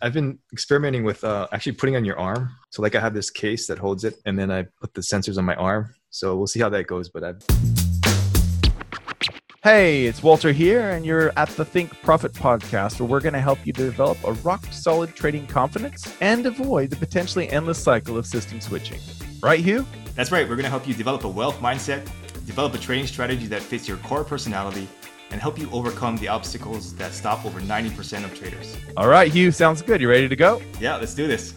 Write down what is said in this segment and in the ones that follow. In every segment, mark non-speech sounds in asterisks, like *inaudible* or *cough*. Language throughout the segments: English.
I've been experimenting with uh, actually putting on your arm. So like I have this case that holds it, and then I put the sensors on my arm. So we'll see how that goes. But I've Hey, it's Walter here, and you're at the Think Profit podcast, where we're going to help you develop a rock solid trading confidence and avoid the potentially endless cycle of system switching. Right, Hugh? That's right. We're going to help you develop a wealth mindset, develop a trading strategy that fits your core personality, and help you overcome the obstacles that stop over 90% of traders. All right, Hugh, sounds good. You ready to go? Yeah, let's do this.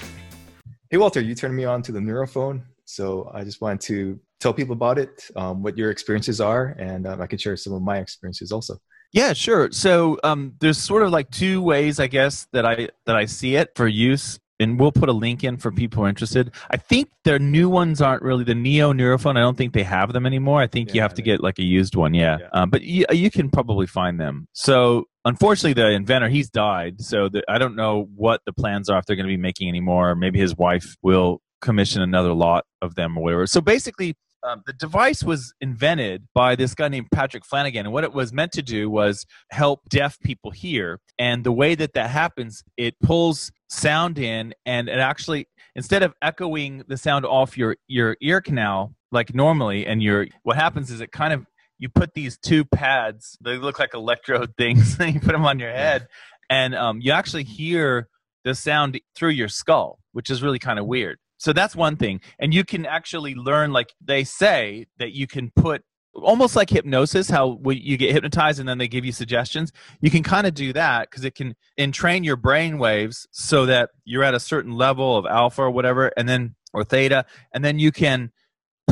hey Walter, you turned me on to the Neurophone, so I just wanted to tell people about it, um, what your experiences are, and um, I can share some of my experiences also. Yeah, sure. So um, there's sort of like two ways, I guess, that I that I see it for use, and we'll put a link in for people who are interested. I think their new ones aren't really the Neo Neurophone. I don't think they have them anymore. I think you have to get like a used one. Yeah, Yeah. Um, but you, you can probably find them. So unfortunately, the inventor he's died. So the, I don't know what the plans are if they're going to be making anymore. Maybe his wife will commission another lot of them or whatever. So basically, um, the device was invented by this guy named Patrick Flanagan, and what it was meant to do was help deaf people hear. And the way that that happens, it pulls sound in, and it actually instead of echoing the sound off your your ear canal like normally, and your what happens is it kind of you put these two pads, they look like electrode *laughs* things, and you put them on your head, and um, you actually hear the sound through your skull, which is really kind of weird. So that's one thing. And you can actually learn, like they say, that you can put almost like hypnosis, how you get hypnotized and then they give you suggestions. You can kind of do that because it can entrain your brain waves so that you're at a certain level of alpha or whatever, and then or theta, and then you can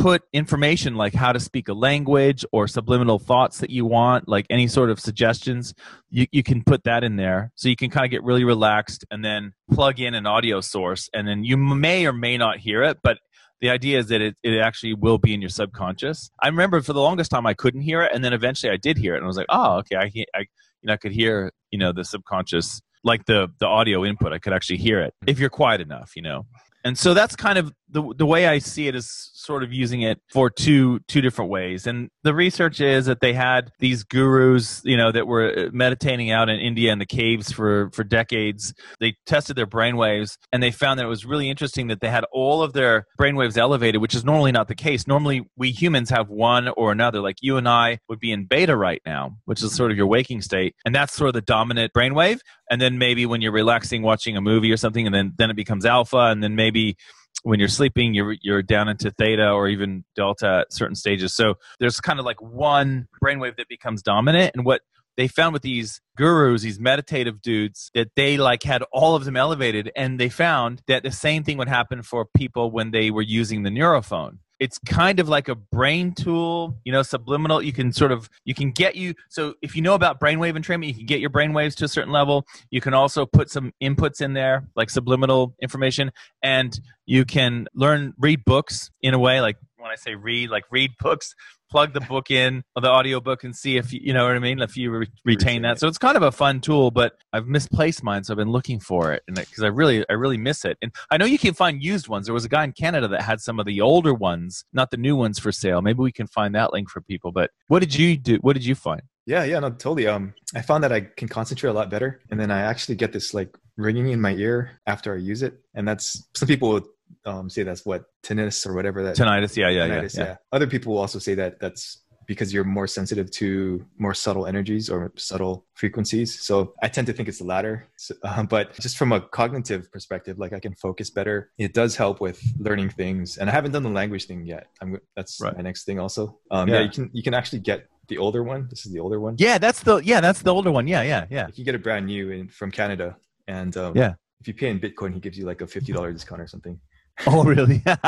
put information like how to speak a language or subliminal thoughts that you want, like any sort of suggestions, you, you can put that in there. So you can kind of get really relaxed and then plug in an audio source. And then you may or may not hear it, but the idea is that it, it actually will be in your subconscious. I remember for the longest time I couldn't hear it, and then eventually I did hear it, and I was like, oh, okay, I, I you know I could hear you know the subconscious like the the audio input. I could actually hear it if you're quiet enough, you know. And so that's kind of the the way I see it is sort of using it for two two different ways. And the research is that they had these gurus, you know, that were uh, meditating out in India in the caves for for decades. They tested their brainwaves and they found that it was really interesting that they had all of their brainwaves elevated, which is normally not the case. Normally we humans have one or another. Like you and I would be in beta right now, which is sort of your waking state, and that's sort of the dominant brainwave. And then maybe when you're relaxing, watching a movie or something, and then then it becomes alpha, and then maybe when you're sleeping you're you're down into theta or even delta at certain stages. So there's kind of like one brainwave that becomes dominant. And what they found with these gurus these meditative dudes that they like had all of them elevated. And they found that the same thing would happen for people when they were using the neurophone it's kind of like a brain tool you know subliminal. You can sort of you can get you so if you know about brainwave entrainment you can get your brainwaves to a certain level. You can also put some inputs in there like subliminal information and you can learn read books in a way like when i say read like read books plug the book in or the audio book and see if you, you know what i mean? If you re- retain that. so it's kind of a fun tool but i've misplaced mine so i've been looking for it and because i really i really miss it. And i know you can find used ones. There was a guy in canada that had some of the older ones not the new ones for sale. Maybe we can find that link for people but what did you do what did you find? Yeah, yeah, no, totally. Um, I found that I can concentrate a lot better, and then I actually get this like ringing in my ear after I use it, and that's some people um, say that's what tinnitus or whatever that tinnitus yeah yeah yeah, tinnitus, yeah. Other people will also say that that's because you're more sensitive to more subtle energies or subtle frequencies. So I tend to think it's the latter. So, *laughs* uh, but just from a cognitive perspective, like I can focus better. It does help with learning things, and I haven't done the language thing yet. I'm that's Right. my next thing also. Um, yeah. Yeah. you can you can actually get the older one. This is the older one. yeah that's the yeah that's the older one yeah yeah yeah You can get a brand new in, from Canada, and um, Yeah. if you pay in Bitcoin, he gives you like a fifty dollar discount or something. *laughs* oh really *laughs* But-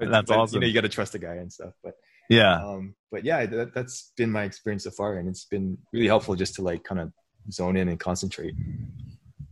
that's but, awesome You know, you got to trust the guy and stuff. But yeah um, but yeah, that, that's been my experience so far, and it's been really helpful just to like kind of zone in and concentrate.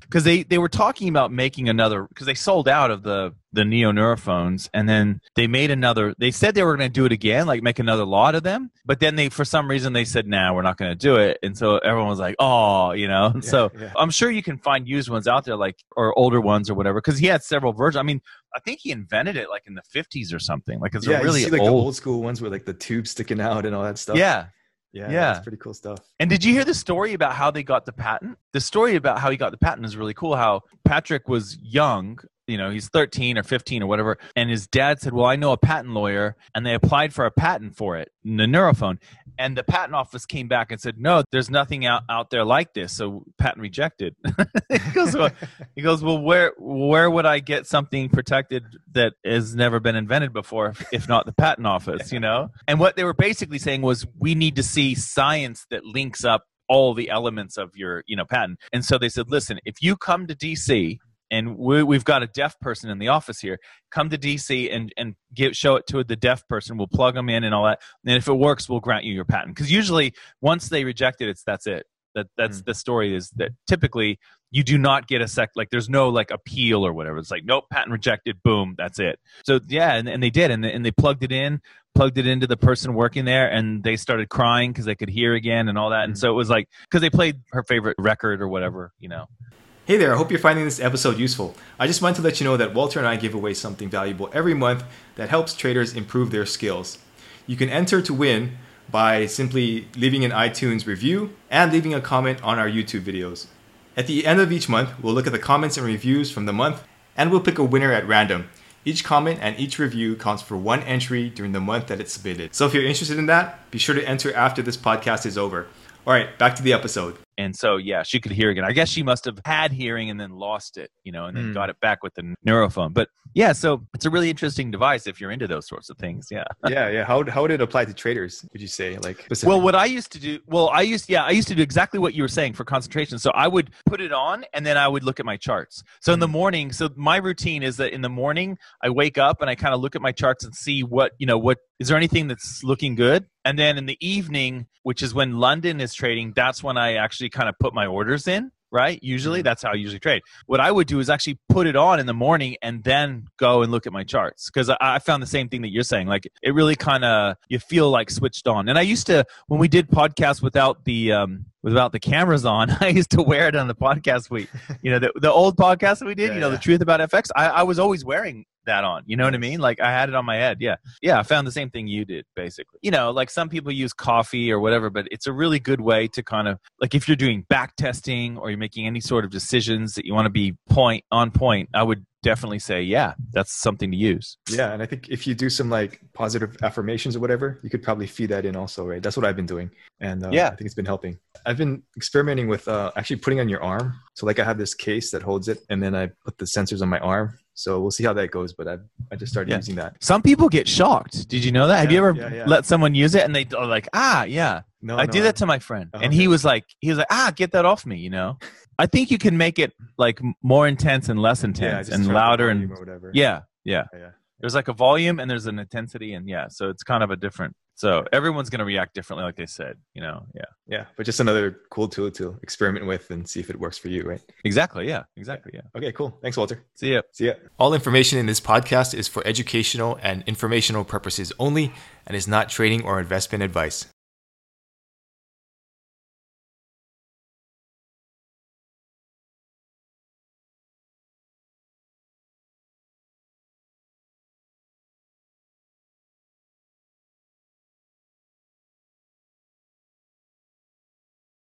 because they they were talking about making another because they sold out of the the neo neurophones and then they made another they said they were going to do it again like make another lot of them but then they for some reason they said nah we're not going to do it and so everyone was like oh you know Yeah, so yeah. i'm sure you can find used ones out there like or older ones or whatever because he had several versions i mean i think he invented it like in the 50s or something like it's yeah, a really you see like old, the old school ones with like the tube sticking out and all that stuff. yeah Yeah, Yeah. that's pretty cool stuff. And did you hear the story about how they got the patent? The story about how he got the patent is really cool. How Patrick was young, you know, he's 13 or 15 or whatever, and his dad said, "Well, I know a patent lawyer," and they applied for a patent for it, the Neurophone, and the patent office came back and said, "No, there's nothing out, out there like this." So patent rejected. *laughs* he goes, well, he goes, "Well, where where would I get something protected that has never been invented before, if not the patent office?" You know, and what they were basically saying was, "We need to see science that links up." all the elements of your you know patent and so they said listen if you come to dc and we, we've got a deaf person in the office here. Come to dc and and give show it to the deaf person. We'll plug them in and all that. And if it works we'll grant you your patent. Because usually once they reject it it's that's it. That that's Mm. the story is that typically you do not get a sec like there's no like appeal or whatever. It's like nope patent rejected boom that's it. So yeah and, and they did and they, and they plugged it in plugged it into the person working there and they started crying because they could hear again and all that. And Mhm. so it was like because they played her favorite record or whatever you know Hey there, I hope you're finding this episode useful. I just wanted to let you know that Walter and I give away something valuable every month that helps traders improve their skills. You can enter to win by simply leaving an iTunes review and leaving a comment on our YouTube videos. At the end of each month, we'll look at the comments and reviews from the month and we'll pick a winner at random. Each comment and each review counts for one entry during the month that it's submitted. So if you're interested in that, be sure to enter after this podcast is over. All right, back to the episode. And so yeah she could hear again i guess she must have had hearing and then lost it you know and then Hmm. got it back with the neurophone but yeah so it's a really interesting device if you're into those sorts of things yeah *laughs* yeah, yeah. How how would it apply to traders? Would you say like? Well, what I used to do, well, I used, yeah, I used to do exactly what you were saying for concentration. So I would put it on and then I would look at my charts. So in the morning, so my routine is that in the morning, I wake up and I kind of look at my charts and see what, you know, what is there anything that's looking good? And then in the evening, which is when London is trading, that's when I actually kind of put my orders in. Right. Usually, Mhm. that's how I usually trade. What I would do is actually put it on in the morning and then go and look at my charts because I, I found the same thing that you're saying. Like it really kind of you feel like switched on. And I used to when we did podcasts without the um without the cameras on, *laughs* I used to wear it on the podcast we you know the the old podcast that we did, Yeah, you know, yeah. the truth about FX. I, I was always wearing that on. You know what I mean? Like I had it on my head. Yeah. Yeah. I found the same thing you did, basically. You know, like some people use coffee or whatever, but it's a really good way to kind of like if you're doing back testing or you're making any sort of decisions that you want to be point on point, I would definitely say, yeah, that's something to use. Yeah, and I think if you do some like positive affirmations or whatever, you could probably feed that in also, right? That's what I've been doing, and uh, Yeah. I think it's been helping. I've been experimenting with uh, actually putting on your arm. So like I have this case that holds it, and then I put the sensors on my arm. So we'll see how that goes. But I I just started Yeah. using that. Some people get shocked. Did you know that? Have you ever yeah, yeah. let someone use it and they are like, ah, yeah. No, I no, did that to my friend, Oh, and he was like, he was like, ah, get that off me, you know. I think you can make it like more intense and less intense, just and turn up the louder, and whatever. yeah, yeah. yeah, yeah. There's like a volume and there's an intensity, and yeah, so it's kind of a different. So everyone's gonna react differently, like they said, you know. Yeah, Yeah, but just another cool tool to experiment with and see if it works for you, right? exactly. Yeah, exactly. Yeah. Okay, cool. Thanks, Walter. See ya. See ya. All information in this podcast is for educational and informational purposes only and is not trading or investment advice.